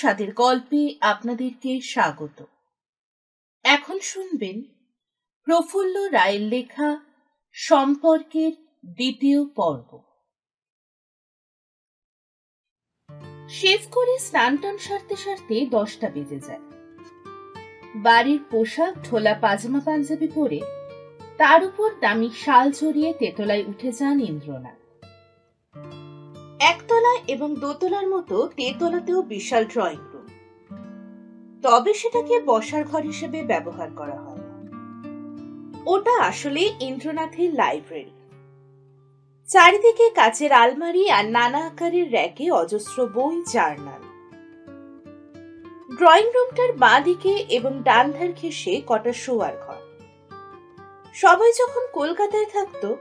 স্বাদের গল্পে আপনাদেরকে স্বাগত। এখন শুনবেন প্রফুল্ল রায়ের লেখা সম্পর্কের দ্বিতীয় পর্ব। শেভ করে স্নান টান সারতে সারতে দশটা বেজে যায়। বাড়ির পোশাক, ঢোলা পাজামা, পাঞ্জাবি পরে তার উপর দামি শাল জড়িয়ে তেতলায় উঠে যান ইন্দ্রনাথ। একতলায় এবং দোতলার মতো তেতলাতেও বিশাল ড্রয়িং রুম তবে সেটাকে বসার ঘর হিসেবে ব্যবহার করা হয়। ওটা আসলে ইন্দ্রনাথের লাইব্রেরি চারিদিকে কাচের আলমারি আর নানা আকারের র্যাকে অজস্র বই জার্নাল ড্রয়িং রুমটার বাঁ দিকে এবং ডান ধার ঘেসে কটা শোয়ার ঘর। সবাই যখন কলকাতায় থাকতো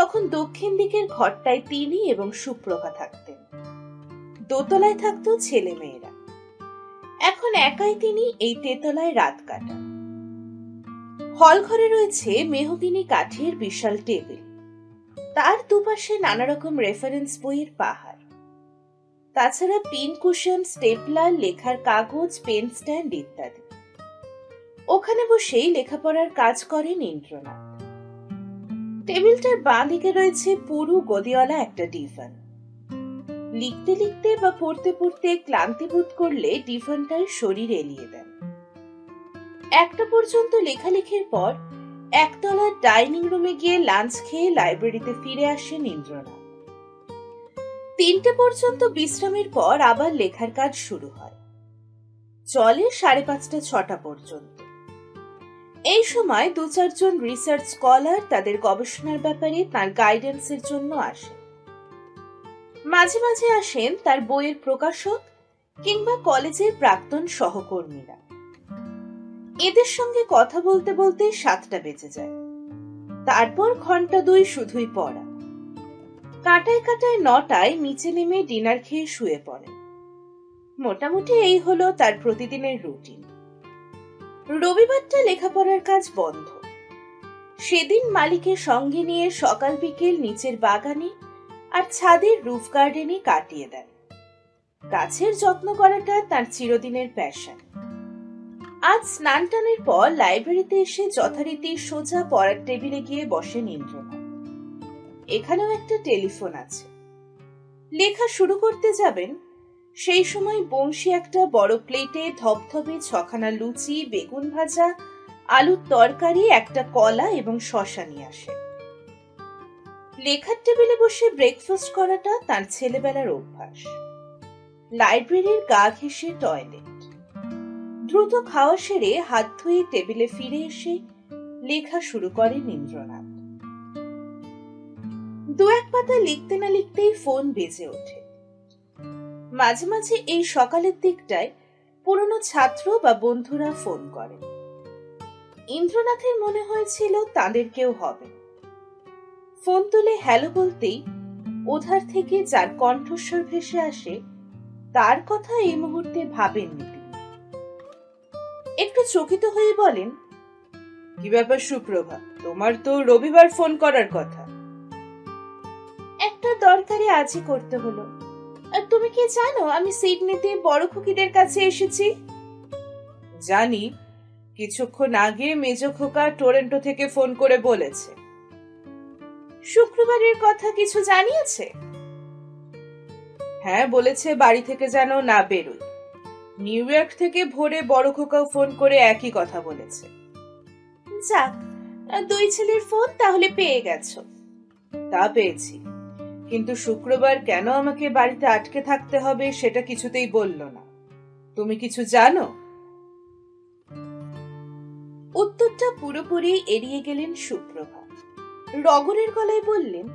তখন দক্ষিণ দিকের ঘরটায় তিনি এবং সুপ্রভা থাকতেন। দোতলায় থাকতো ছেলে মেয়েরা এখন একাই তিনি এই তেতলায় রাত কাটান। হল ঘরে রয়েছে মেহগিনি কাঠের বিশাল টেবিল। তার দুপাশে নানা রকম রেফারেন্স বইয়ের পাহাড়। তাছাড়া পিন কুশন, স্টেপলার, লেখার কাগজ, পেন স্ট্যান্ড ইত্যাদি। ওখানে বসেই লেখাপড়ার কাজ করেন ইন্দ্রনাথ। টেবিলটার বাঁ দিকে রয়েছে পুরু গদিওয়ালা একটা ডিফান। লিখতে লিখতে বা পড়তে পড়তে ক্লান্তি বোধ করলে ডিফানটার শরীর এলিয়ে দেন। একটা পর্যন্ত লেখালেখির পর একতলার ডাইনিং রুমে গিয়ে লাঞ্চ খেয়ে লাইব্রেরিতে ফিরে আসেন ইন্দ্রনাথ। তিনটে পর্যন্ত বিশ্রামের পর আবার লেখার কাজ শুরু হয়। চলে সাড়ে পাঁচটা ছটা পর্যন্ত। এই সময় দু চারজন রিসার্চ স্কলার তাদের গবেষণার ব্যাপারে তার গাইডেন্সের জন্য আসেন। মাঝে মাঝে আসেন তার বইয়ের প্রকাশক কিংবা কলেজের প্রাক্তন সহকর্মীরা। এদের সঙ্গে কথা বলতে বলতে সাতটা বেজে যায়। তারপর ঘণ্টা দুই শুধুই পড়া। কাটায় কাটায় নটায় নিচে নেমে ডিনার খেয়ে শুয়ে পড়ে। মোটামুটি এই হলো তার প্রতিদিনের রুটিন রবিবারটা লেখাপড়ার কাজ বন্ধ। সেদিন মালিকের সঙ্গে নিয়ে সকাল বিকেল নিচের বাগানে আর ছাদের রুফ গার্ডেনে কাটিয়ে দেন। গাছের যত্ন করাটা তার চিরদিনের প্যাশন আজ স্নান টানের পর লাইব্রেরিতে এসে যথারীতি সোজা পড়ার টেবিলে গিয়ে বসেন ইন্দ্রনাথ এখানেও একটা টেলিফোন আছে। লেখা শুরু করতে যাবেন সেই সময় বংশী একটা বড় প্লেটে ধপধপে ছখানা লুচি, বেগুন ভাজা, আলুর তরকারি, একটা কলা এবং শশা নিয়ে আসে। লেখার টেবিলে বসে ব্রেকফাস্ট করাটা তার ছেলেবেলার অভ্যাস। লাইব্রেরির গা ঘেসে টয়লেট দ্রুত খাওয়া সেরে হাত ধুয়ে টেবিলে ফিরে এসে লেখা শুরু করে ইন্দ্রনাথ দু এক পাতা লিখতে না লিখতেই ফোন বেজে ওঠে। মাঝে মাঝে এই সকালের দিকটায় পুরনো ছাত্র বা বন্ধুরা ফোন করে। ইন্দ্রনাথের মনে হয়েছিল তাদের কেউ হবে। ফোন তুলে হ্যালো বলতেই ওধার থেকে যার কণ্ঠস্বর ভেসে আসে, তার কথা এই মুহূর্তে ভাবেননি একটু চকিত হয়ে বলেন, কি ব্যাপার সুপ্রভা? তোমার তো রবিবার ফোন করার কথা। একটা দরকারে আজই করতে হলো। আর তুমি কি জানো আমি সিডনিতে বড় খুকিদের কাছে এসেছি? জানি। কিছুক্ষণ আগে মেজ খোকা টরেন্টো থেকে ফোন করে বলেছে। শুক্রবারের কথা কিছু জানিয়েছে? হ্যাঁ বলেছে বাড়ি থেকে যেন না বেরোই নিউ ইয়র্ক থেকে ভোরে বড় খোকাও ফোন করে একই কথা বলেছে। যাক দুই ছেলের ফোন তাহলে পেয়ে গেছো। তা পেয়েছি। কিন্তু শুক্রবার কেন আমাকে বাড়িতে আটকে থাকতে হবে সেটা কিছুতেই বলল না। তুমি কিছু জানো? উত্তরটা পুরোপুরি এড়িয়ে গেলেন সুপ্রভা রগরের গলায় বললেন,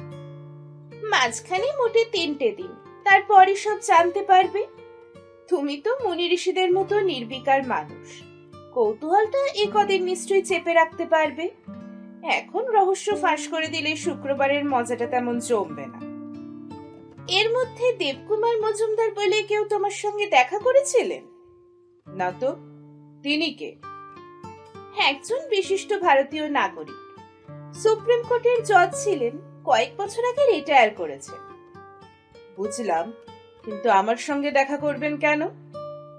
মাঝখানে মোটে তিনটে দিন, তারপরে সব জানতে পারবে। তুমি তো মুনি ঋষিদের মতো নির্বিকার মানুষ। কৌতূহলটা এ কদিন নিশ্চয়ই চেপে রাখতে পারবে। এখন রহস্য ফাঁস করে দিলে শুক্রবারের মজাটা তেমন জমবে না। এর মধ্যে দেবকুমার মজুমদার বলে কেউ তোমার সঙ্গে দেখা করেছিলেন? না তো, তিনি কে? একজন বিশিষ্ট ভারতীয় নাগরিক। সুপ্রিম কোর্টের জজ ছিলেন, কয়েক বছর আগে রিটায়ার করেছেন। বুঝলাম, কিন্তু আমার সঙ্গে দেখা করবেন কেন?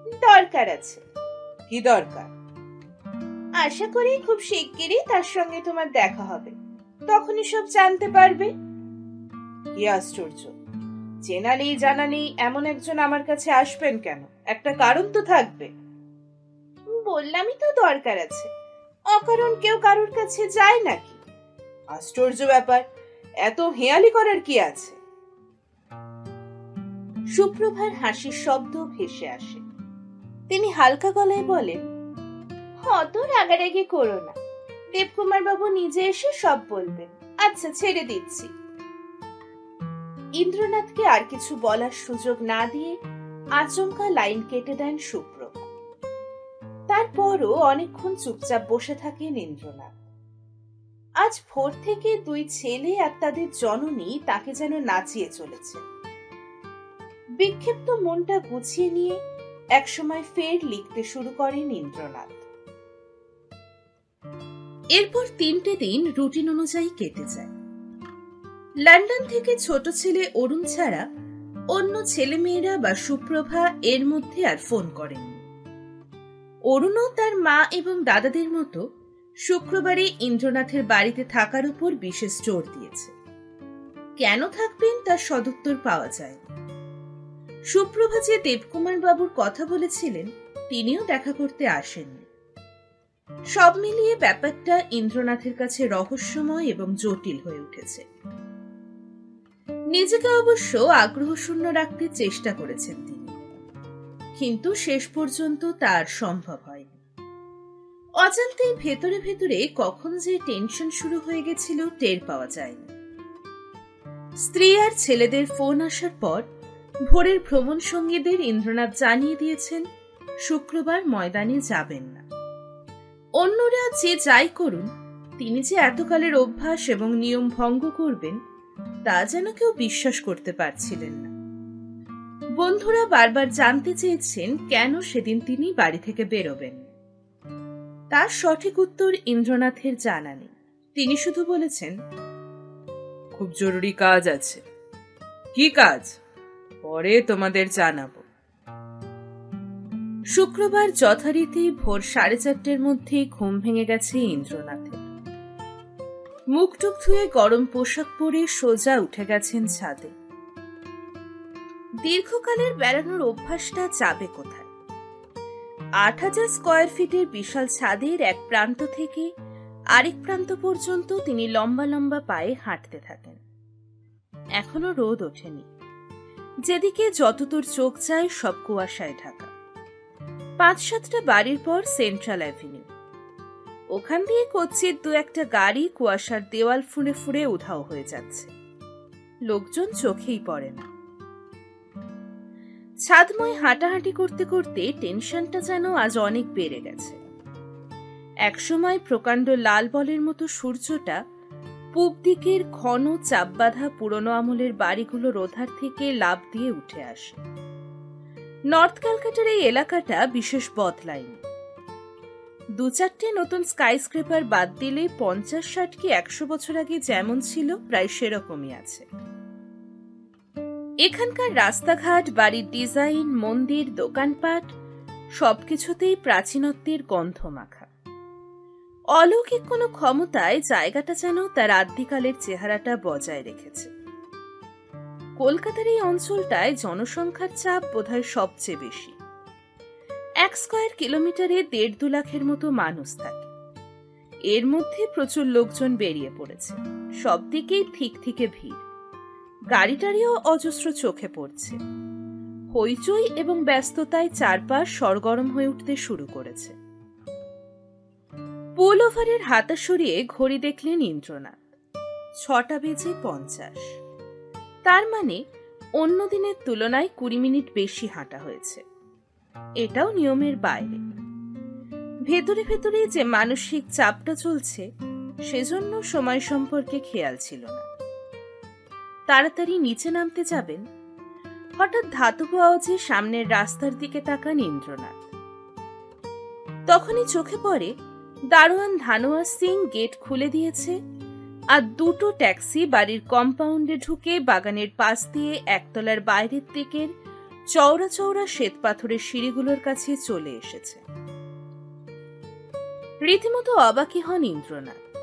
দরকার আছে। কি দরকার? আশা করি খুব শিগগিরই তার সঙ্গে তোমার দেখা হবে। তখনই সব জানতে পারবে। কি আশ্চর্য! চেনা নেই, জানা নেই, এমন একজন আমার কাছে আসবেন কেন? একটা কারণ তো থাকবে। বললামই তো দরকার আছে। অকারণ কেউ কারোর কাছে যায় নাকি? আশ্চর্য ব্যাপার, এত হেয়ালি করার কি আছে? সুপ্রভার হাসির শব্দ ভেসে আসে। তিনি হালকা গলায় বলেন অত রাগারাগি করো না। দেবকুমার বাবু নিজে এসে সব বলবেন। আচ্ছা ছেড়ে দিচ্ছি। ইন্দ্রনাথকে আর কিছু বলার সুযোগ না দিয়ে আচমকা লাইন কেটে দেন সুপ্রভা তারপরও অনেকক্ষণ চুপচাপ বসে থাকেন ইন্দ্রনাথ। আজ ভোর থেকে দুই ছেলে আর তাদের জননী তাকে যেন নাচিয়ে চলেছে। বিক্ষিপ্ত মনটা গুছিয়ে নিয়ে একসময় ফের লিখতে শুরু করেন ইন্দ্রনাথ। এরপর তিনটে দিন রুটিন অনুযায়ী কেটে যায়। লন্ডন থেকে ছোট ছেলে অরুণ ছাড়া অন্য ছেলেমেয়েরা বা সুপ্রভা এর মধ্যে আর ফোন করেননি। অরুণও তার মা এবং দাদাদের মতো শুক্রবারে ইন্দ্রনাথের বাড়িতে থাকার উপর বিশেষ জোর দিয়েছে। কেন থাকবেন তার সদুত্তর পাওয়া যায় সুপ্রভা যে দেবকুমার বাবুর কথা বলেছিলেন, তিনিও দেখা করতে আসেননি। সব মিলিয়ে ব্যাপারটা ইন্দ্রনাথের কাছে রহস্যময় এবং জটিল হয়ে উঠেছে। নিজেকে অবশ্য আগ্রহ শূন্য রাখতে চেষ্টা করেছেন তিনি। কিন্তু শেষ পর্যন্ত তার সম্ভব হয়নি। অজান্তেই ভেতরে ভেতরে কখন যে টেনশন শুরু হয়ে গেছিল টের পাওয়া যায়নি। স্ত্রী আর ছেলেদের ফোন আসার পর ভোরের ভ্রমণ সঙ্গীদের ইন্দ্রনাথ জানিয়ে দিয়েছেন, শুক্রবার ময়দানে যাবেন না। অন্যরা যে যাই করুন, তিনি যে এতকালের অভ্যাস এবং নিয়ম ভঙ্গ করবেন তা যেন কেউ বিশ্বাস করতে পারছিলেন না। বন্ধুরা বারবার জানতে চেয়েছেন কেন সেদিন তিনি বাড়ি থেকে বেরোবেন। তার সঠিক উত্তর ইন্দ্রনাথের জানা নেই। তিনি শুধু বলেছেন খুব জরুরি কাজ আছে। কি কাজ? পরে তোমাদের জানাব। শুক্রবার যথারীতি ভোর সাড়ে চারটের মধ্যে ঘুম ভেঙে গেছে ইন্দ্রনাথের। মুখটুক ধুয়ে গরম পোশাক পরে সোজা উঠে গেছেন ছাদে। দীর্ঘকালের বেড়ানোর অভ্যাসটা যাবে কোথায়? আট হাজার স্কোয়ার ফিটের বিশাল ছাদের এক প্রান্ত থেকে আরেক প্রান্ত পর্যন্ত তিনি লম্বা লম্বা পায়ে হাঁটতে থাকেন। এখনও রোদ ওঠেনি। যেদিকে যতদূর চোখ যায় সব কুয়াশায় ঢাকা। পাঁচ সাতটা বাড়ির পর সেন্ট্রাল অ্যাভিনিউ ওখান দিয়ে কচ্ছির দু একটা গাড়ি কুয়াশার দেওয়াল ফুঁড়ে ফুঁড়ে উধাও হয়ে যাচ্ছে। লোকজন চোখেই পড়ে না। ছাদময় হাঁটাহাঁটি করতে করতে টেনশনটা যেন আজ অনেক বেড়ে গেছে। একসময় প্রকাণ্ড লাল বলের মতো সূর্যটা পূব দিকের ঘন চাপ বাঁধা পুরনো আমলের বাড়িগুলো রোধার থেকে লাভ দিয়ে উঠে আসে। নর্থ ক্যালকাটার এই এলাকাটা বিশেষ বদলায়নি। দু চারটে নতুন স্কাই স্ক্রেপার বাদ দিলে পঞ্চাশ ষাট কি একশো বছর আগে যেমন ছিল, প্রায় সেরকমই আছে। এখানকার রাস্তাঘাট, বাড়ির ডিজাইন মন্দির, দোকানপাট, সবকিছুতেই প্রাচীনত্বের গন্ধ মাখা অলৌকিক কোনো ক্ষমতায় জায়গাটা যেন তার আদ্যিকালের চেহারাটা বজায় রেখেছে। কলকাতার এই অঞ্চলটায় জনসংখ্যার চাপ বোধহয় সবচেয়ে বেশি। এক স্কোয়ার কিলোমিটারে দেড় দু লাখের মতো মানুষ থাকে। এর মধ্যে প্রচুর লোকজন বেরিয়ে পড়েছে। সব দিকেই ঠিক থেকে ভিড়। গাড়িটারিও অজস্র চোখে পড়ছে। হইচই এবং ব্যস্ততায় চারপাশ সরগরম হয়ে উঠতে শুরু করেছে। পুল ওভারের হাতা সরিয়ে ঘড়ি দেখলেন ইন্দ্রনাথ। ছটা বেজে পঞ্চাশ। তার মানে অন্য দিনের তুলনায় কুড়ি মিনিট বেশি হাঁটা হয়েছে। এটাও নিয়মের বাইরে। ভেতরে ভেতরে যে মানসিক চাপটা চলছে, সেজন্য সময় সম্পর্কে খেয়াল ছিল না। তাড়াতাড়ি নিচে নামতে যাবেন। হঠাৎ ধাতব আওয়াজে সামনের রাস্তার দিকে তাকান ইন্দ্রনাথ। তখনই চোখে পড়ে দারোয়ান ধানোয়া সিং গেট খুলে দিয়েছে আর দুটো ট্যাক্সি বাড়ির কম্পাউন্ডে ঢুকে বাগানের পাশ দিয়ে একতলার বাইরের দিকের চওড়া চওড়া শ্বেত পাথরের সিঁড়িগুলোর কাছে চলে এসেছে। রীতিমতো অবাকি হন ইন্দ্রনাথ।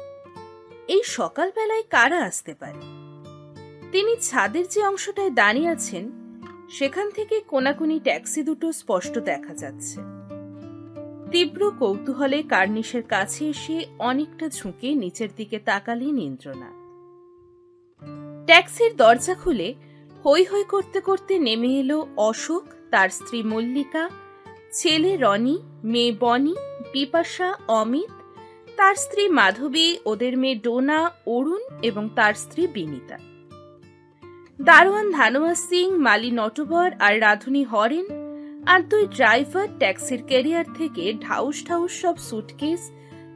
এই সকালবেলায় কারা আসতে পারে? তিনি ছাদের যে অংশটায় দাঁড়িয়ে আছেন, সেখান থেকে কোনাকুনি ট্যাক্সি দুটো স্পষ্ট দেখা যাচ্ছে। তীব্র কৌতূহলে কার্নিশের কাছে এসে অনেকটা ঝুঁকে নিচের দিকে তাকালেন ইন্দ্রনাথ। ট্যাক্সির দরজা খুলে হই হই করতে করতে নেমে এলো অশোক, তার স্ত্রী মল্লিকা, ছেলে রনি, মেয়ে বনি বিপাশা অমিত, তার স্ত্রী মাধবী, ওদের মেয়ে ডোনা, অরুণ এবং তার স্ত্রী বিনিতা। দারোয়ান ধানোয়া সিং, মালি নটবর আর রাধুনী হরেন আর দুই ড্রাইভার ট্যাক্সির ক্যারিয়ার থেকে ঢাউস ঢাউস সব সুটকেস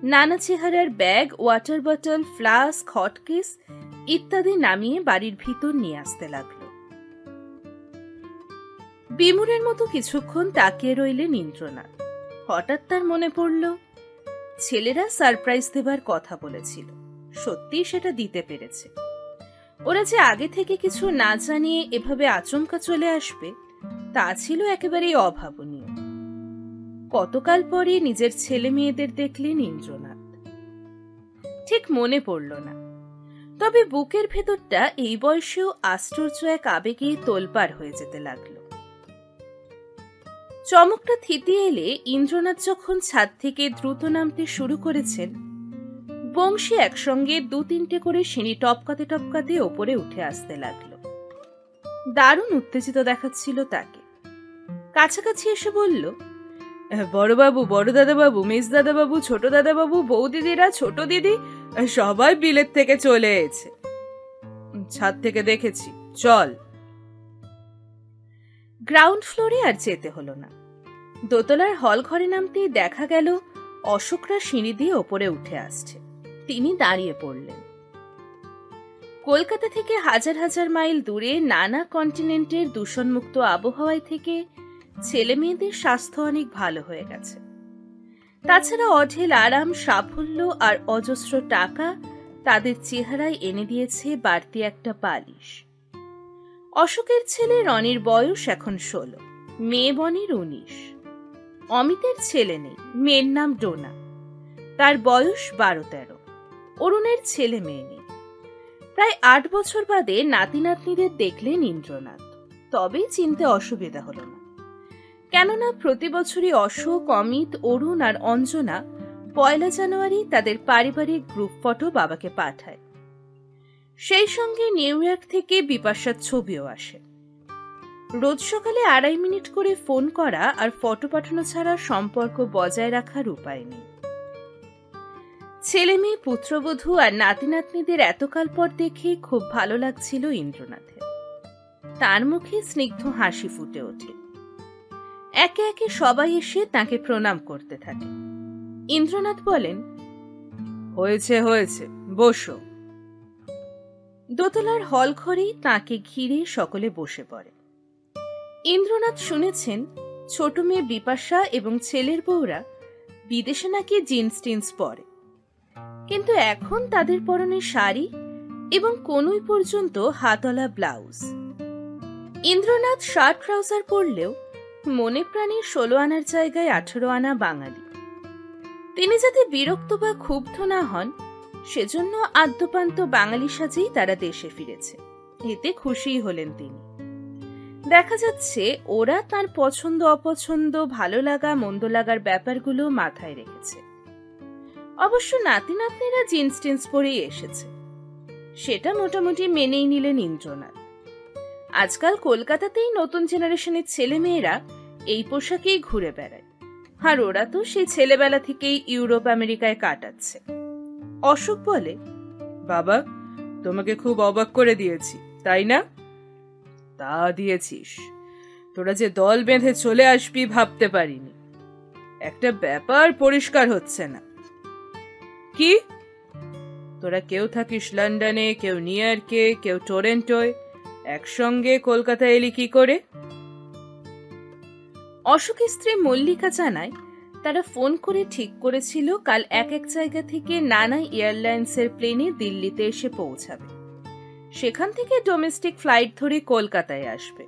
নানা চেহারার bag water bottle flask hotcase ইত্যাদি নামিয়ে বাড়ির ভিতর নিয়ে আসতে লাগল। বিমুরের মতো কিছুক্ষণ তাকিয়ে রইলেন ইন্দ্রনাথ হঠাৎ তার মনে পড়ল, ছেলেরা সারপ্রাইজ দেবার কথা বলেছিল। সত্যি সেটা দিতে পেরেছে। ওরা যে আগে থেকে কিছু না জানিয়ে এভাবে আচমকা চলে আসবে, তা ছিল একেবারেই অভাবনীয়। কতকাল পরে নিজের ছেলে মেয়েদের দেখলেন ইন্দ্রনাথ ঠিক মনে পড়ল না। তবে বুকের ভেতরটা এই বয়সেও আশ্চর্য এক আবেগে তোলপার হয়ে যেতে লাগল। চমকটা থিতি এলে ইন্দ্রনাথ যখন ছাদ থেকে দ্রুত নামতে শুরু করেছেন, বংশী একসঙ্গে দু তিনটে করে সিঁড়ি টপকাতে টপকাতে ওপরে উঠে আসতে লাগল। দারুণ উত্তেজিত দেখাচ্ছিল তাকে। কাছাকাছি এসে বলল, বড়বাবু, বড় দাদাবাবু, মেজ দাদাবাবু, ছোট দাদাবাবু বউ দিদিরা ছোট দিদি, সবাই বিলেত থেকে চলে এসেছে। ছাদ থেকে দেখেছি, চল। গ্রাউন্ড ফ্লোরে আর যেতে হলো না। দোতলার হল ঘরে নামতেই দেখা গেল, অশোকরা সিঁড়ি দিয়ে ওপরে উঠে আসছে। তিনি দাঁড়িয়ে পড়লেন। কলকাতা থেকে হাজার হাজার মাইল দূরে নানা কন্টিনেন্টের দূষণমুক্ত আবহাওয়ায় থেকে ছেলে মেয়েদের স্বাস্থ্য অনেক ভালো হয়ে গেছে। তাছাড়া অঢেল আরাম, সাফল্য আর অজস্র টাকা তাদের চেহারায় এনে দিয়েছে বাড়তি একটা পালিশ। অশোকের ছেলে রনির বয়স এখন ষোলো, মেয়ে বনির উনিশ। অমিতের ছেলে নেই, মেয়ের নাম ডোনা। তার বয়স বারো তেরো, অরুণের ছেলে মেয়ে নেই। প্রায় আট বছর বাদে নাতি নাতনিদের দেখলেন ইন্দ্রনাথ, তবে চিনতে অসুবিধা হলো না। কেননা প্রতি বছরই অশোক, অমিত, অরুণ আর অঞ্জনা পয়লা জানুয়ারি তাদের পারিবারিক গ্রুপ ফটো বাবাকে পাঠায়। সেই সঙ্গে নিউ ইয়র্ক থেকে বিপাশার ছবিও আসে। রোজ সকালে আড়াই মিনিট করে ফোন করা আর ফটো পাঠানো ছাড়া সম্পর্ক বজায় রাখার উপায় নেই। ছেলে মেয়ে, পুত্রবধূ আর নাতি নাতনিদের এতকাল পর দেখে খুব ভালো লাগছিল ইন্দ্রনাথের। তার মুখে স্নিগ্ধ হাসি ফুটে ওঠে। একে একে সবাই এসে তাকে প্রণাম করতে থাকে। ইন্দ্রনাথ বলেন, হয়েছে হয়েছে, বসো। দোতলার হল ঘরেই তাকে ঘিরে সকলে বসে পড়ে। ইন্দ্রনাথ শুনেছেন, ছোট মেয়ে বিপাশা এবং ছেলের বউরা বিদেশে নাকি জিন্স টিন্স পরে। কিন্তু এখন তাদের পরনে শাড়ি এবং কনুই পর্যন্ত হাতলা ব্লাউজ। ইন্দ্রনাথ শার্ট ট্রাউজার পরলেও মনে প্রাণীর ষোলো আনার জায়গায় আঠেরো আনা বাঙালি। তিনি যাতে বিরক্ত বা ক্ষুব্ধ না হন সেজন্য আদ্যপান্ত বাঙালি সাজেই তারা দেশে ফিরেছে। এতে খুশিই হলেন তিনি। দেখা যাচ্ছে, ওরা তার পছন্দ, অপছন্দ, ভালো লাগা, মন্দ লাগার ব্যাপারগুলো মাথায় রেখেছে। অবশ্য নাতি নাতনিরা জিন্স টিন্স পরেই এসেছে। সেটা মোটামুটি মেনেই নিলেন ইন্দ্রনাথ। আজকাল কলকাতাতেই নতুন জেনারেশনের ছেলে মেয়েরা এই পোশাকেই ঘুরে বেড়ায়। আর ওরা তো সেই ছেলেবেলা থেকেই ইউরোপ, আমেরিকায় কাটাচ্ছে। অশোক বলে? বাবা, তোমাকে খুব অবাক করে দিয়েছি, তাই না? তা দিয়েছিস। তোরা যে দল বেঁধে চলে আসবি ভাবতে পারিনি। একটা ব্যাপার পরিষ্কার হচ্ছে না। কি? তোরা কেউ থাকিস লন্ডনে, কেউ নিউ ইয়র্কে কেউ টরেন্টোয়, একসঙ্গে কলকাতা এলি কি করে? অশোকের স্ত্রী মল্লিকা জানায় তারা ফোন করে ঠিক করেছিল কাল এক এক জায়গা থেকে নানা এয়ারলাইন্সের প্লেনে দিল্লিতে এসে পৌঁছাবে। সেখান থেকে ডোমেস্টিক ফ্লাইট ধরে কলকাতায় আসবে।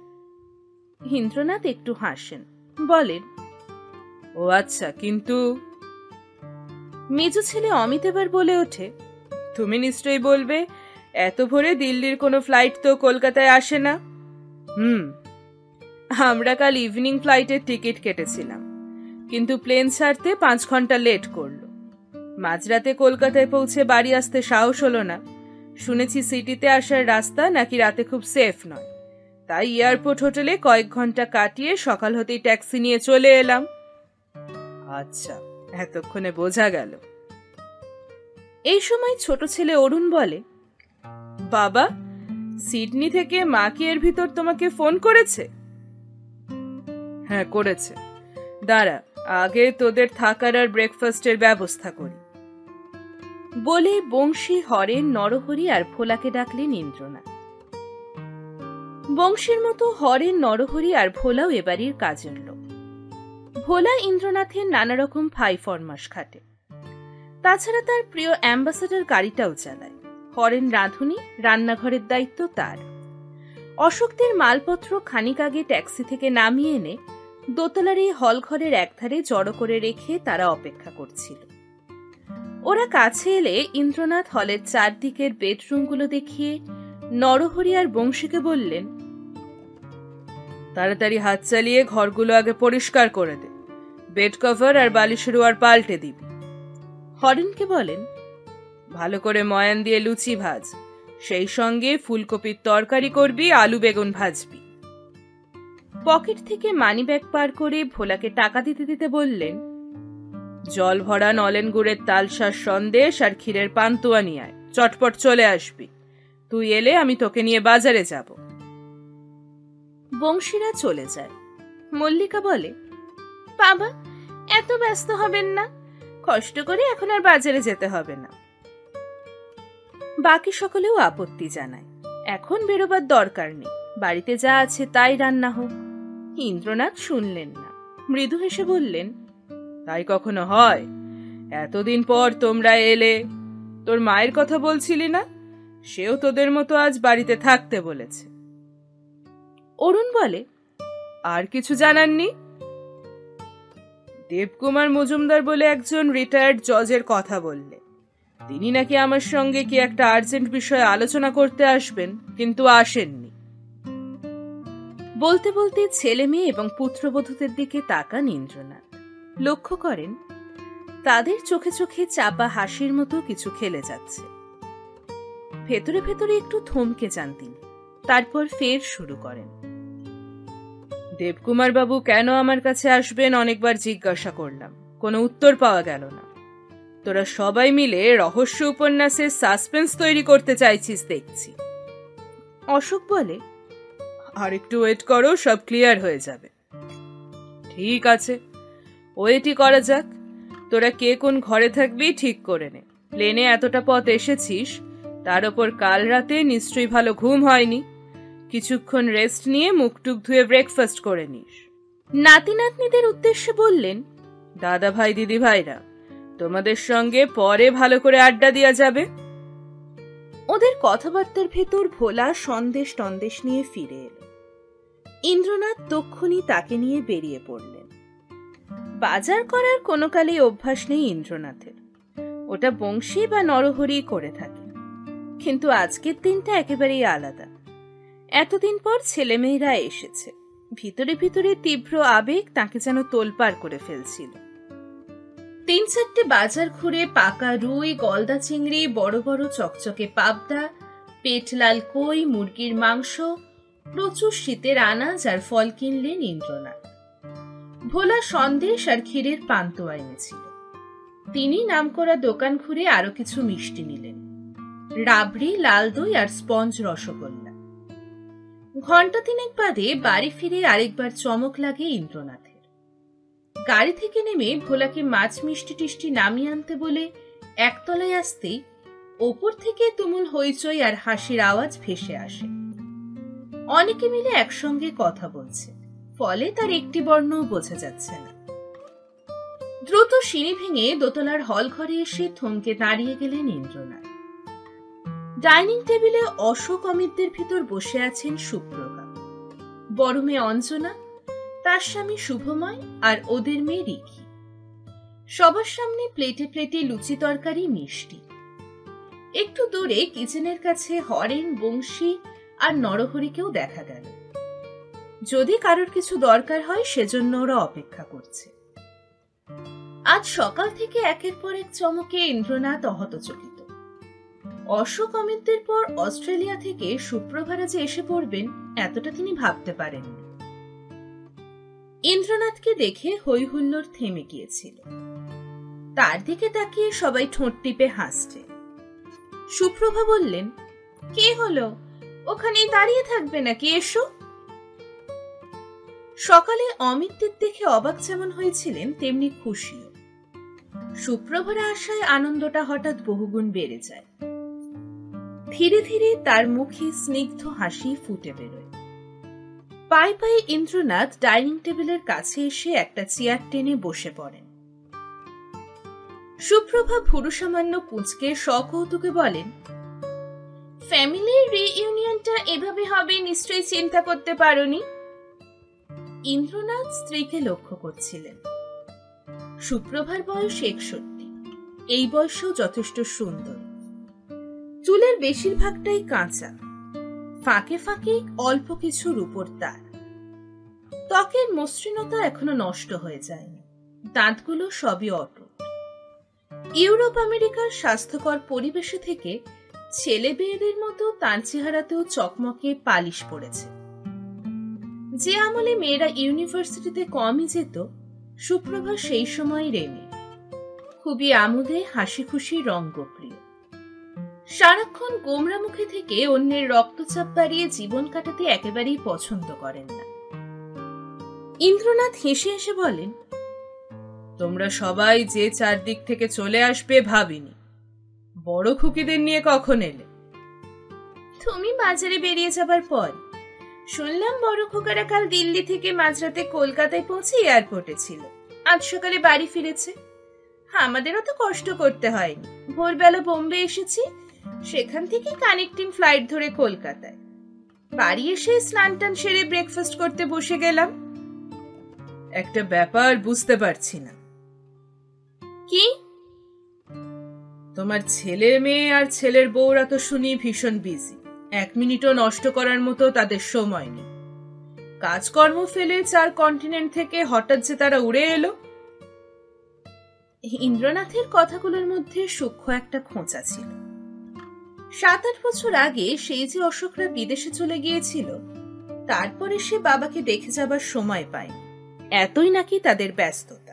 ইন্দ্রনাথ একটু হাসেন, বলেন, ও আচ্ছা কিন্তু মেজো ছেলে অমিত এবার বলে ওঠে, তুমি নিশ্চয়ই বলবে, এত ভোরে দিল্লির কোনো ফ্লাইট তো কলকাতায় আসে না? হুম, আমরা কাল ইভিনিং ফ্লাইটের টিকিট কেটেছিলাম। কিন্তু প্লেন ছাড়তে পাঁচ ঘণ্টা লেট করল। মাঝরাতে কলকাতায় পৌঁছে বাড়ি আসতে সাহস হলো না। শুনেছি সিটিতে আসার রাস্তা নাকি রাতে খুব সেফ নয়। তাই এয়ারপোর্ট হোটেলে কয়েক ঘণ্টা কাটিয়ে সকাল হতেই ট্যাক্সি নিয়ে চলে এলাম। আচ্ছা। এতক্ষণে বোঝা গেল। এই সময় ছোট ছেলে অরুণ বলে বাবা সিডনি থেকে মা কি এর ভিতর তোমাকে ফোন করেছে? হ্যাঁ করেছে। দাঁড়া আগে তোদের থাকার আর ব্রেকফাস্টের ব্যবস্থা করি। বলে বংশী, হরেন, নরহরি আর ভোলাকে ডাকলেন ইন্দ্রনাথ। বংশীর মতো হরেন, নরহরি আর ভোলাও এবাড়ির কাজের লোক। ভোলা ইন্দ্রনাথের নানা রকম ফাই ফরমাস খাটে। তাছাড়া তার প্রিয় অ্যাম্বাসাডার গাড়িটাও চালায়। হরেন রাঁধুনি, রান্নাঘরের দায়িত্ব তার। অশোকদের মালপত্র খানিক আগে ট্যাক্সি থেকে নামিয়ে এনে দোতলার এই হল ঘরের একধারে জড়ো করে রেখে তারা অপেক্ষা করছিল। ওরা কাছে এলে ইন্দ্রনাথ হলের চারদিকের বেডরুমগুলো দেখিয়ে নরহরি আর বংশীকে বললেন, তাড়াতাড়ি হাত চালিয়ে ঘরগুলো আগে পরিষ্কার করে দে। বেড কভার আর বালিশের ওয়ার পাল্টে দিবি। হরেনকে বলেন, ভালো করে ময়ান দিয়ে লুচি ভাজ। সেই সঙ্গে ফুলকপির তরকারি করবি, আলু বেগুন ভাজবি। পকেট থেকে মানি ব্যাগ পার করে ভোলাকে টাকা দিতে দিতে বললেন, জল ভরা নলেন গুড়ের তালসার সন্দেশ আর ক্ষীরের পান্তুয়া নিয়ে আয়, চটপট চলে আসবি। তুই এলে আমি তোকে নিয়ে বাজারে যাব। বংশীরা চলে যায়। মল্লিকা বলে, বাবা, এত ব্যস্ত হবেন না। কষ্ট করে এখন আর বাজারে যেতে হবে না। বাকি সকলেও আপত্তি জানায়। এখন বেরোবার দরকার নেই। বাড়িতে যা আছে তাই রান্না হোক। ইন্দ্রনাথ শুনলেন না। মৃদু হেসে বললেন, তাই কখনো হয়? এতদিন পর তোমরা এলে। তোর মায়ের কথা বলছিলি না? সেও তোদের মতো আজ বাড়িতে থাকতে বলেছে। অরুণ বলে, আর কিছু জানাননি দেবকুমার মজুমদার বলে একজন রিটায়ার্ড জজের কথা বললে, তিনি নাকি আমার সঙ্গে কি একটা আর্জেন্ট বিষয়ে আলোচনা করতে আসবেন? কিন্তু আসেননি। বলতে বলতে ছেলে মেয়ে এবং পুত্রবধূদের দিকে তাকান ইন্দ্রনাথ। লক্ষ্য করেন, তাদের চোখে চোখে চাপা হাসির মতো কিছু খেলে যাচ্ছে। ভেতরে ভেতরে একটু থমকে যান তিনি, তারপর ফের শুরু করেন। দেবকুমার বাবু কেন আমার কাছে আসবেন অনেকবার জিজ্ঞাসা করলাম, কোনো উত্তর পাওয়া গেল না। তোরা সবাই মিলে রহস্য উপন্যাসের সাসপেন্স তৈরি করতে চাইছিস দেখছি। অশোক বলে আর একটু ওয়েট করো, সব ক্লিয়ার হয়ে যাবে। ঠিক আছে। ওয়েটই করা যাক। তোরা কে কোন ঘরে থাকবি ঠিক করে নে। প্লেনে এতটা পথ এসেছিস, তার ওপর কাল রাতে নিশ্চয়ই ভালো ঘুম হয়নি। কিছুক্ষণ রেস্ট নিয়ে মুখটুক ধুয়ে ব্রেকফাস্ট করে নিস। নাতি নাতনিদের উদ্দেশ্যে বললেন, দাদা ভাই, দিদি ভাইরা, তোমাদের সঙ্গে পরে ভালো করে আড্ডা দেওয়া যাবে? ওদের কথাবার্তার ভেতর ভোলা সন্দেশ টন্দেশ নিয়ে ফিরে এলো। ইন্দ্রনাথ তক্ষুনি তাকে নিয়ে বেরিয়ে পড়লেন। বাজার করার কোনো কালেই অভ্যাস নেই ইন্দ্রনাথের। ওটা বংশী বা নরহরি করে থাকে। কিন্তু আজকের দিনটা একেবারেই আলাদা। এতদিন পর ছেলেমেয়েরা এসেছে। ভিতরে ভিতরে তীব্র আবেগ তাকে যেন তোলপাড় করে ফেলছিল। তিন চারটে বাজার ঘুরে পাকা রুই, গলদা চিংড়ি, বড় বড় চকচকে পাবদা, পেটলাল কই, মুরগির মাংস প্রচুর শীতের আনাজ আর ফল কিনলেন ইন্দ্রনাথ। ভোলা সন্দেশ আর ক্ষীরের পান্তোয়া এনেছিল। তিনি নামকরা দোকান ঘুরে আরও কিছু মিষ্টি নিলেন। রাবড়ি, লাল দই আর স্পঞ্জ রসগোল্লা। ঘণ্টা তিনেক বাদে বাড়ি ফিরে আরেকবার চমক লাগে ইন্দ্রনাথের। গাড়ি থেকে নেমে ভোলাকে মাছ মিষ্টি টিষ্টি নামিয়ে আনতে বলে একতলায় আসতেই ওপর থেকে তুমুল হইচই আর হাসির আওয়াজ ভেসে আসে। অনেকে মিলে একসঙ্গে কথা বলছে। ফলে তার একটি বর্ণও বোঝা যাচ্ছে না। দ্রুত সিঁড়ি ভেঙে দোতলার হল ঘরে এসে থমকে দাঁড়িয়ে গেলেন ইন্দ্রনাথ। ডাইনিং টেবিলে অশোক অমিতদের ভিতর বসে আছেন সুপ্রভা বড় মেয়ে অঞ্জনা, তার স্বামী শুভময় আর ওদের মেয়ে রিকি। সবার সামনে প্লেটে প্লেটে লুচি তরকারি মিষ্টি। একটু দূরে কিচেনের কাছে হরেন বংশী আর নরহরিকেও দেখা গেল। যদি কারোর কিছু দরকার হয়, সেজন্য ওরা অপেক্ষা করছে। আজ সকাল থেকে একের পর এক চমকে ইন্দ্রনাথ অহতচকিত। অশোক অমিতদের পর অস্ট্রেলিয়া থেকে সুপ্রভারা যে এসে পড়বেন, এতটা তিনি ভাবতে পারেননি। ইন্দ্রনাথকে দেখে হই হুল্লোড় থেমে গিয়েছিল। তার দিকে তাকিয়ে সবাই ঠোঁট টিপে হাসছে। সুপ্রভা বললেন, কে হলো? ওখানেই দাঁড়িয়ে থাকবে নাকি, এসো। সকালে অমিতদের দেখে অবাক যেমন হয়েছিলেন, তেমনি খুশিও। সুপ্রভারা আশায় আনন্দটা হঠাৎ বহুগুণ বেড়ে যায়। ধীরে ধীরে তার মুখে স্নিগ্ধ হাসি ফুটে বেরোয়। পায়ে পায়ে ইন্দ্রনাথ ডাইনিং টেবিলের কাছে এসে একটা চেয়ার টেনে বসে পড়েন। সুপ্রভা ভুরু সামান্য পুঁচকে সকৌতুকে বলেন ফ্যামিলির রিইউনিয়নটা এভাবে হবে নিশ্চয়ই চিন্তা করতে পারোনি? ইন্দ্রনাথ স্ত্রীকে লক্ষ্য করছিলেন। সুপ্রভার বয়স একষট্টি। এই বয়সেও যথেষ্ট সুন্দর। চুলের বেশিরভাগটাই কাঁচা। ফাঁকে ফাঁকে অল্প কিছু রূপর তার। ত্বকের মসৃণতা এখনও নষ্ট হয়ে যায়নি। দাঁতগুলো সবই অটুট। ইউরোপ আমেরিকার স্বাস্থ্যকর পরিবেশে থেকে ছেলে মেয়েদের মতো তার চেহারাতেও চকমকে পালিশ পড়েছে। যে আমলে মেয়েরা ইউনিভার্সিটিতে কমই যেত, সুপ্রভা সেই সময় রেমে খুবই আমোদে হাসি খুশি রঙ্গপ্রিয়। সারাক্ষণ গোমরা মুখে থেকে অন্যের রক্তচাপ বাড়িয়ে জীবন কাটাতে একেবারেই পছন্দ করেন না। ইন্দ্রনাথ হেসে হেসে বলেন, তোমরা সবাই যে চারদিক থেকে চলে আসবে ভাবিনি। বড় খুকিদের নিয়ে কখন এলে? তুমি বাজারে বেরিয়ে যাবার পর। শুনলাম বড় খোকারা কাল দিল্লি থেকে মাঝরাতে কলকাতায় পৌঁছে এয়ারপোর্টে ছিল। আজ সকালে বাড়ি ফিরেছে। আমাদেরও তো কষ্ট করতে হয়নি। ভোরবেলা বোম্বে এসেছি সেখান থেকে কানেক্টিং ফ্লাইট ধরে কলকাতায়। বাড়ি এসে স্নান টান সেরে ব্রেকফাস্ট করতে বসে গেলাম। একটা ব্যাপার বুঝতে পারছি না। কি? তোমার ছেলে মেয়ে আর ছেলের বউরা তো শুনি ভীষণ বিজি এক মিনিটও নষ্ট করার মতো তাদের সময় নেই। কাজকর্ম ফেলে চার কন্টিনেন্ট থেকে হঠাৎ যে তারা উড়ে এলো। ইন্দ্রনাথের কথাগুলোর মধ্যে সূক্ষ্ম একটা খোঁচা ছিল। সাত আট বছর আগে সেই যে অশোকরা বিদেশে চলে গিয়েছিল, তারপরে সে বাবাকে দেখে যাবার সময় পায়নি। এতই নাকি তাদের ব্যস্ততা।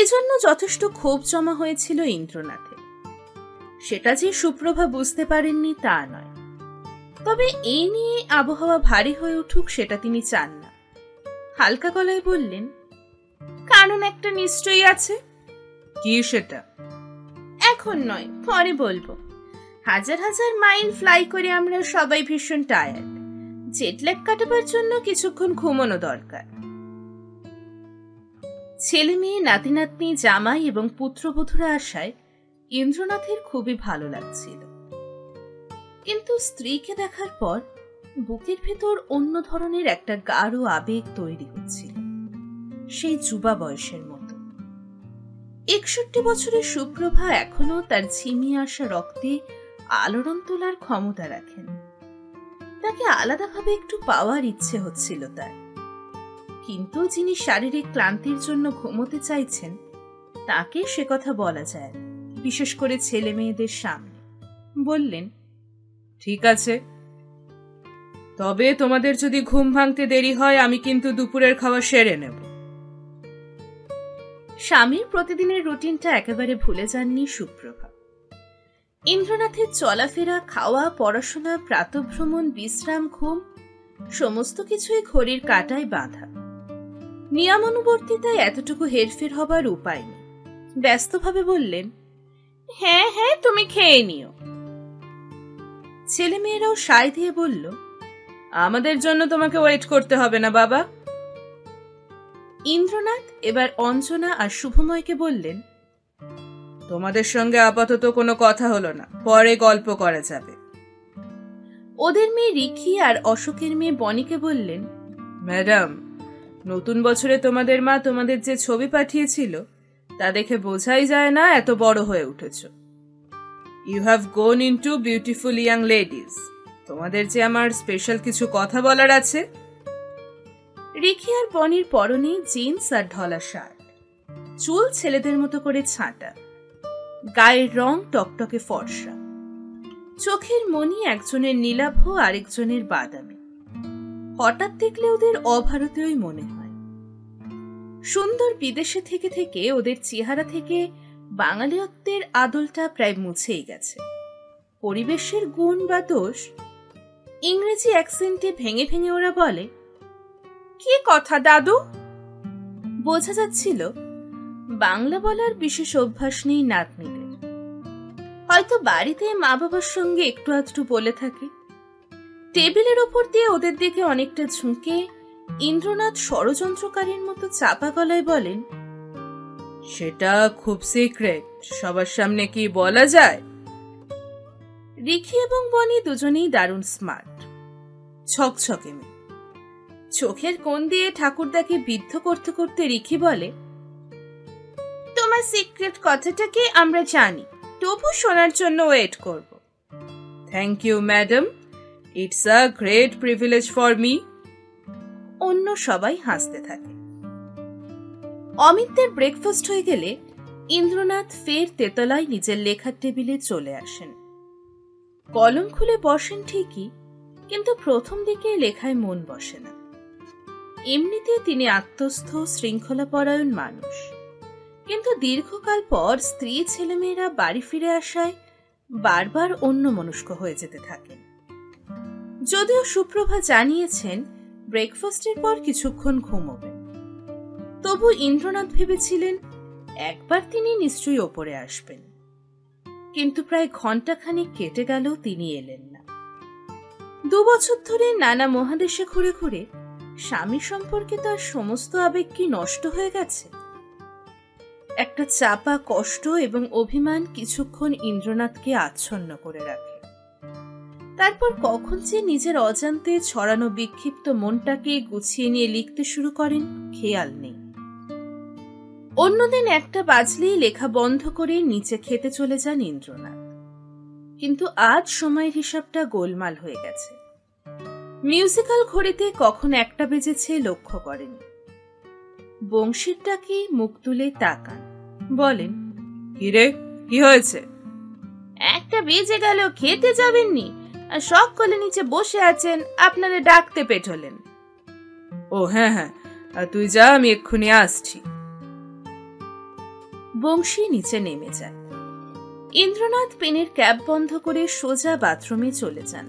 এজন্য যথেষ্ট ক্ষোভ জমা হয়েছিল ইন্দ্রনাথের সেটা যে সুপ্রভা বুঝতে পারেননি তা নয়। তবে এই নিয়ে আবহাওয়া ভারী হয়ে উঠুক সেটা তিনি চান না। হালকা গলায় বললেন কারণ একটা নিশ্চয়ই আছে? কি সেটা? এখন নয় পরে বলব। হাজার হাজার মাইল ফ্লাই করে আমরা সবাই ভীষণ টায়ার্ড জেটল্যাগ কাটাবার জন্য কিছুক্ষণ ঘুমানো দরকার। ছেলে মেয়ে নাতি নাতনি জামাই এবং পুত্রবধূরা আসায় ইন্দ্রনাথের খুবই ভালো লাগছিল। কিন্তু স্ত্রীকে দেখার পর বুকের ভেতর অন্য ধরনের একটা গাঢ় আবেগ তৈরি হচ্ছিল, সেই যুবা বয়সের মতো। একষট্টি বছরের সুপ্রভা এখনও তার ঝিমিয়ে আসা রক্তে আলোড়ন তোলার ক্ষমতা রাখেন। তাকে আলাদাভাবে একটু পাওয়ার ইচ্ছে হচ্ছিল তার। কিন্তু যিনি শারীরিক ক্লান্তির জন্য ঘুমোতে চাইছেন তাকে সে কথা বলা যায় বিশেষ করে ছেলে মেয়েদের সামনে। বললেন ঠিক আছে। তবে তোমাদের যদি ঘুম ভাঙতে দেরি হয় আমি কিন্তু দুপুরের খাওয়া সেরে নেব। স্বামীর প্রতিদিনের রুটিনটা একেবারে ভুলে যাননি সুপ্রভা ইন্দ্রনাথের চলাফেরা খাওয়া পড়াশোনা প্রাতভ্রমণ বিশ্রাম ঘুম সমস্ত কিছুই ঘড়ির কাটায় বাঁধা। নিয়মানুবর্তিতায় এতটুকু হেরফের হবার উপায় নেই। ব্যস্তভাবে বললেন হ্যাঁ হ্যাঁ তুমি খেয়ে নিও। ছেলেমেয়েরাও সায় দিয়ে বলল, আমাদের জন্য তোমাকে ওয়েট করতে হবে না, বাবা। ইন্দ্রনাথ এবার অঞ্জনা আর শুভময়কে বললেন, তোমাদের সঙ্গে আপাতত কোনো কথা হলো না, পরে গল্প করা যাবে। ওদের মেয়ে রিখি আর অশোকের মেয়ে বনিকে বললেন, ম্যাডাম নতুন বছরে তোমাদের মা তোমাদের যে ছবি পাঠিয়েছিল, তা দেখে বোঝাই যায় না এত বড় হয়ে উঠেছ। You have gone into beautiful young ladies তোমাদের যে আমার স্পেশাল কিছু কথা বলার আছে। রিখি আর বনির পরনে জিন্স আর ঢলা শার্ট চুল ছেলেদের মতো করে ছাঁটা, গায়ের রং টকটকে ফর্সা। চোখের মনি একজনের নীলাভ আরেকজনের বাদামে। হঠাৎ দেখলে ওদের অভারতীয়ই মনে হয়। সুন্দর বিদেশে থেকে থেকে ওদের চেহারা থেকে বাঙালিয়ত্বের আদলটা প্রায় মুছেই গেছে। পরিবেশের গুণ বা দোষ, ইংরেজি অ্যাকসেন্টে ভেঙে ভেঙে ওরা বলে, কি কথা, দাদু? বোঝা যাচ্ছিল, বাংলা বলার বিশেষ অভ্যাস নেই নাতনিদের। হয়তো বাড়িতে মা বাবার সঙ্গে একটু আধটু বলে থাকে। টেবিলের ওপর দিয়ে ওদের দিকে অনেকটা ঝুঁকে ইন্দ্রনাথ ষড়যন্ত্রকারীর মতো চাপা গলায় বলেন সেটা খুব সিক্রেট সবার সামনে কি বলা যায়? রিখি এবং বনি দুজনেই দারুণ স্মার্ট ছকছকে মেয়ে। চোখের কোণ দিয়ে ঠাকুরদাকে বিদ্ধ করতে করতে রিখি বলে তোমার সিক্রেট কথাটাকে আমরা জানি। তবু শোনার জন্য ওয়েট করব। Thank you madam it's a great privilege for me অন্য সবাই হাসতে থাকে। অমিতদের ব্রেকফাস্ট হয়ে গেলে ইন্দ্রনাথ ফের তেতলায় নিজের লেখার টেবিলে চলে আসেন। কলম খুলে বসেন ঠিকই, কিন্তু প্রথম দিকে লেখায় মন বসে না। এমনিতে তিনি আত্মস্থ, শৃঙ্খলাপরায়ণ মানুষ। কিন্তু দীর্ঘকাল পর স্ত্রী ছেলেমেয়েরা বাড়ি ফিরে আসায় বারবার অন্য মনস্ক হয়ে যেতে থাকেন। যদিও সুপ্রভা জানিয়েছেন ব্রেকফাস্টের পর কিছুক্ষণ ঘুমোবেন। তবু ইন্দ্রনাথ ভেবেছিলেন, একবার তিনি নিশ্চয়ই ওপরে আসবেন। কিন্তু প্রায় ঘন্টাখানেক কেটে গেল তিনি এলেন না। দু বছর ধরে নানা মহাদেশে ঘুরে ঘুরে স্বামী সম্পর্কে তার সমস্ত আবেগ কি নষ্ট হয়ে গেছে? একটা চাপা কষ্ট এবং অভিমান কিছুক্ষণ ইন্দ্রনাথকে আচ্ছন্ন করে রাখে। তারপর কখন যে নিজের অজান্তে ছড়ানো বিক্ষিপ্ত মনটাকে গুছিয়ে নিয়ে লিখতে শুরু করেন, খেয়াল নেই। অন্যদিন একটা বাজলেই লেখা বন্ধ করে নিচে খেতে চলে যান ইন্দ্রনাথ। কিন্তু আজ সময়ের হিসাবটা গোলমাল হয়ে গেছে। মিউজিক্যাল ঘড়িতে কখন একটা বেজেছে লক্ষ্য করেন। বংশীরটাকে মুখ তুলে তাকান, বলেন, কিরে, কি হয়েছে? একটা বেজে গেল, খেতে যাবেননি। আর শখ করে নিচে বসে আছেন আপনারে ডাকতে পেঠলেন। ও হ্যাঁ হ্যাঁ তুই যা আমি এক্ষুনি আসছি। বংশী নিচে নেমে যায়। ইন্দ্রনাথ পেনের ক্যাব বন্ধ করে সোজা বাথরুমে চলে যান।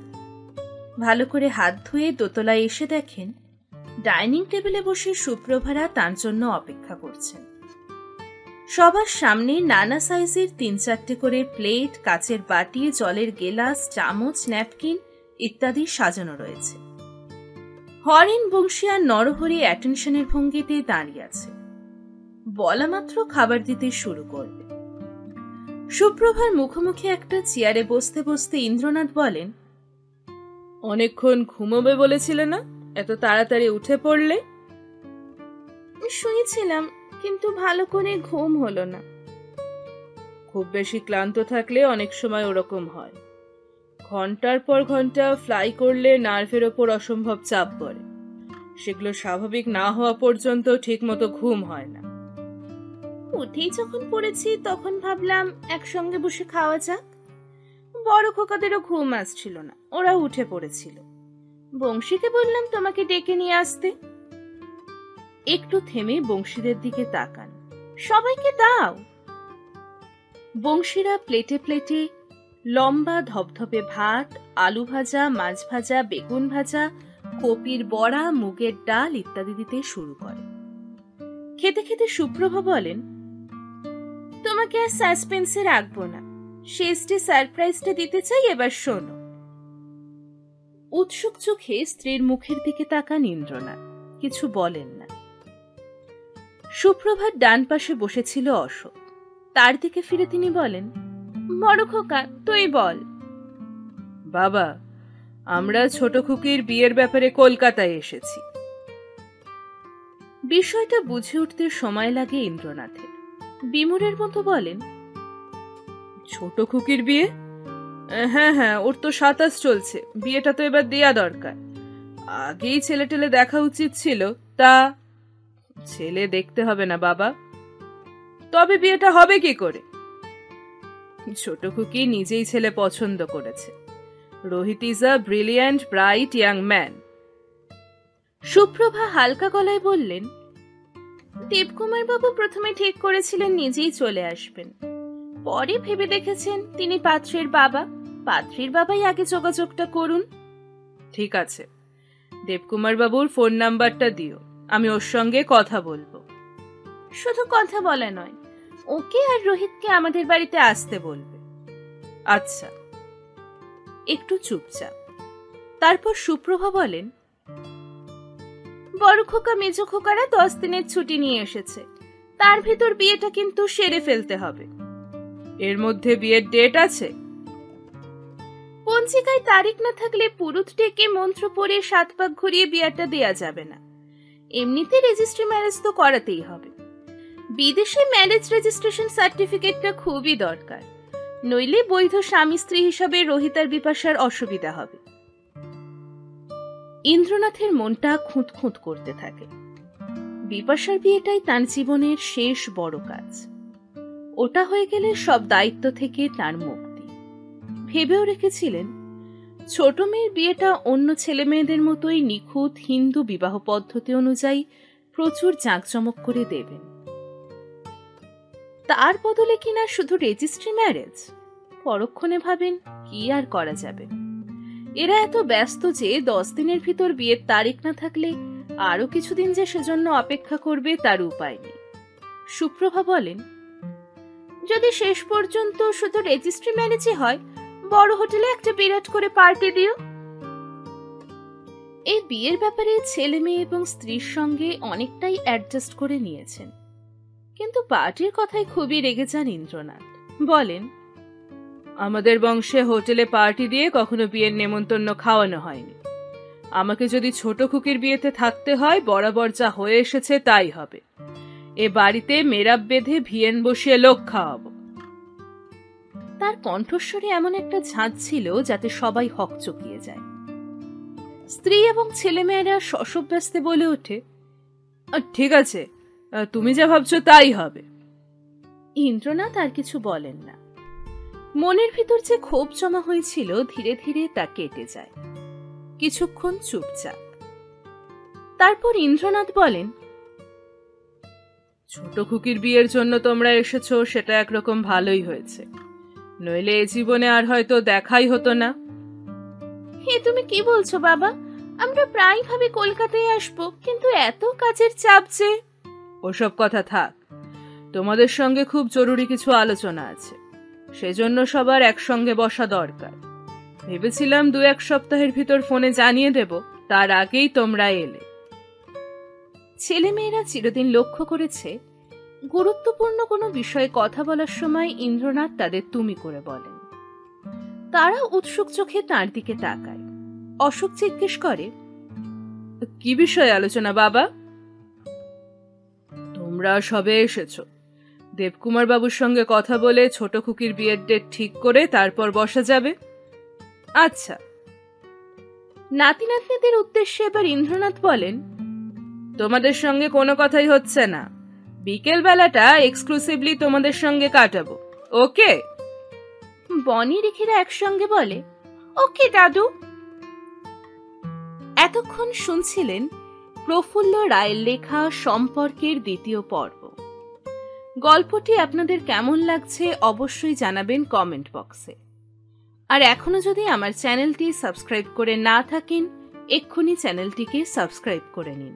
ভালো করে হাত ধুয়ে দোতলায় এসে দেখেন ডাইনিং টেবিলে বসে সুপ্রভারা তার জন্য অপেক্ষা করছেন। সবার সামনে নানা সাইজের তিন চারটে করে প্লেট কাচের বাটি জলের গেলাস চামচ ন্যাপকিন ইত্যাদি সাজানো রয়েছে। হরেন বংশী আর নরহরি অ্যাটেনশনের ভঙ্গিতে দাঁড়িয়ে আছে। বলা মাত্র খাবার দিতে শুরু করবে। সুপ্রভার মুখোমুখি একটা চেয়ারে বসতে বসতে ইন্দ্রনাথ বলেন অনেকক্ষণ ঘুমোবে বলেছিলে না? এত তাড়াতাড়ি উঠে পড়লে? শুয়েছিলাম কিন্তু ভালো করে ঘুম হলো না। খুব বেশি ক্লান্ত থাকলে অনেক সময় ওরকম হয়। ঘণ্টার পর ঘণ্টা ফ্লাই করলে নার্ভের ওপর অসম্ভব চাপ পড়ে। সেগুলো স্বাভাবিক না হওয়া পর্যন্ত ঠিকমতো ঘুম হয় না। উঠেই যখন পড়েছি, তখন ভাবলাম একসঙ্গে বসে খাওয়া যাক। বড় খোকাদেরও ঘুম আসছিল না ওরা উঠে পড়েছিল। বংশীকে বললাম, তোমাকে ডেকে নিয়ে আসতে। একটু থেমে বংশীদের দিকে তাকান। সবাইকে দাও। বংশীরা প্লেটে প্লেটে লম্বা ধপধপে ভাত, আলু ভাজা, মাছ ভাজা, বেগুন ভাজা, কপির বড়া, মুগের ডাল ইত্যাদি দিতে শুরু করে। খেতে খেতে সুপ্রভা বলেন, তোমাকে আর সাসপেন্সে রাখব না। শেষটি সারপ্রাইজটা দিতে চাই, এবার শোনো। উৎসুক চোখে স্ত্রীর মুখের দিকে তাকান ইন্দ্রনাথ। কিছু বলেন না। সুপ্রভাত ডান পাশে বসেছিল অশোক। তার দিকে ফিরে তিনি বলেন বড় খোকা তুই বল। বাবা আমরা ছোট খুকির বিয়ের ব্যাপারে কলকাতায় এসেছি। বিষয়টা বুঝে উঠতে সময় লাগে ইন্দ্রনাথের। বিমুরের মতো বলেন ছোট খুকির বিয়ে? হ্যাঁ হ্যাঁ ওর তো সাতাশ চলছে বিয়েটা তো এবার দেয়া দরকার। আগেই ছেলে টেলে দেখা উচিত ছিল তা ছেলে দেখতে হবে না বাবা। তবে বিয়েটা হবে কি করে? ছোট খুকি নিজেই ছেলে পছন্দ করেছে। Rohit is a brilliant bright young man. Suprabha হালকা গলায় বললেন দেবকুমার বাবু প্রথমে ঠিক করেছিলেন নিজেই চলে আসবেন। পরে ভেবে দেখেছেন তিনি পাত্রের বাবা। পাত্রীর বাবাই আগে যোগাযোগটা করুন। ঠিক আছে। দেবকুমার বাবুর ফোন নাম্বারটা দিও। আমি ওর সঙ্গে কথা বলব। শুধু কথা বলা নয় ওকে আর রোহিতকে আমাদের বাড়িতে আসতে বলবে। আচ্ছা। একটু চুপচাপ। তারপর সুপ্রভা বলেন বড় খোকা মেজ খোকারা দশ দিনের ছুটি নিয়ে এসেছে। তার ভিতর বিয়েটা কিন্তু সেরে ফেলতে হবে। এর মধ্যে বিয়ের ডেট আছে? পঞ্জিকায় তারিখ না থাকলে পুরুত ডেকে মন্ত্র পড়ে সাত পাক ঘুরিয়ে বিয়াটা দেয়া যাবে না। এমনিতে রেজিস্ট্রি ম্যারেজ তো করাতেই হবে। বিদেশে ম্যারেজ রেজিস্ট্রেশন সার্টিফিকেটটা খুবই দরকার। নইলে বৈধ স্বামী স্ত্রী হিসাবে রোহিতার বিপাশার অসুবিধা হবে। ইন্দ্রনাথের মনটা খুঁত খুঁত করতে থাকে। বিপাশার বিয়েটাই তার জীবনের শেষ বড় কাজ। ওটা হয়ে গেলে সব দায়িত্ব থেকে তার মুক্তি। ভেবেও রেখেছিলেন ছোট মেয়ের বিয়েটা অন্য ছেলে মেয়েদের মতোই নিখুঁত হিন্দু বিবাহ পদ্ধতি অনুযায়ী প্রচুর জাঁকজমক করে দেবেন। তার বদলে কিনা শুধু রেজিস্ট্রি ম্যারেজ পরক্ষণে ভাবেন, কি আর করা যাবে? এরা এত ব্যস্ত যে দশ দিনের ভিতর বিয়ের তারিখ না থাকলে আরও কিছুদিন যে সেজন্য অপেক্ষা করবে তার উপায় নেই। সুপ্রভা বলেন, যদি শেষ পর্যন্ত শুধু রেজিস্ট্রি ম্যারেজই হয় বড় হোটেলে একটা বিরাট করে পার্টি দিও। এই বিয়ের ব্যাপারে ছেলে মেয়ে এবং স্ত্রীর সঙ্গে অনেকটাই অ্যাডজাস্ট করে নিয়েছেন। কিন্তু পার্টির কথায় খুবই রেগে যান ইন্দ্রনাথ। বলেন আমাদের বংশে হোটেলে পার্টি দিয়ে কখনো বিয়ের নেমন্তন্ন খাওয়ানো হয়নি। আমাকে যদি ছোট খুকির বিয়েতে থাকতে হয় বরাবর যা হয়ে এসেছে তাই হবে। এ বাড়িতে মেরাব বেঁধে ভিয়েন বসিয়ে লোক খাওয়াবো। তার কণ্ঠস্বরে এমন একটা ঝাঁজ ছিল যাতে সবাই হক চকিয়ে যায়। স্ত্রী এবং ছেলেমেয়েরা শশব্যস্তে বলে ওঠে ঠিক আছে তুমি যা ভাবছ তাই হবে। ইন্দ্রনাথ আর কিছু বলেন না। মনের ভিতর যে ক্ষোভ জমা হয়েছিল, ধীরে ধীরে তা কেটে যায়। কিছুক্ষণ চুপচাপ। তারপর ইন্দ্রনাথ বলেন, ছোট খুকির বিয়ের জন্য তোমরা এসেছ, সেটা একরকম ভালোই হয়েছে। নইলে এ জীবনে আর হয়তো দেখাই হতো না। হে তুমি কি বলছো বাবা? আমরা প্রায় ভাবে কলকাতায় আসব কিন্তু এত কাজের চাপ যে। ওসব কথা থাক। তোমাদের সঙ্গে খুব জরুরি কিছু আলোচনা আছে। সেজন্য সবার একসঙ্গে বসা দরকার। ভেবেছিলাম দু এক সপ্তাহের ভিতর ফোনে জানিয়ে দেব তার আগেই তোমরা এলে। ছেলেমেয়েরা চিরদিন লক্ষ্য করেছে গুরুত্বপূর্ণ কোনো বিষয়ে কথা বলার সময় ইন্দ্রনাথ তাদের তুমি করে বলেন। তারা উৎসুক চোখে তার দিকে তাকায়। অশোক জিজ্ঞেস করে, কি বিষয়ে আলোচনা বাবা? তোমরা সবে এসেছ। দেবকুমার বাবুর সঙ্গে কথা বলে ছোট খুকির বিয়ের ডেট ঠিক করে তারপর বসা যাবে। আচ্ছা। নাতি নাতনিদের উদ্দেশ্যে এবার ইন্দ্রনাথ বলেন, তোমাদের সঙ্গে কোনো কথাই হচ্ছে না। বিকেল বেলাটা এক্সক্লুসিভলি তোমাদের সঙ্গে কাটাবো। ওকে বনি রেখিরা একসঙ্গে বলে, ওকে, দাদু। এতক্ষণ শুনছিলেন প্রফুল্ল রায়ের লেখা সম্পর্কের দ্বিতীয় পর্ব। গল্পটি আপনাদের কেমন লাগছে অবশ্যই জানাবেন কমেন্ট বক্সে আর এখনও যদি আমার চ্যানেলটি সাবস্ক্রাইব করে না থাকেন, এক্ষুনি চ্যানেলটিকে সাবস্ক্রাইব করে নিন।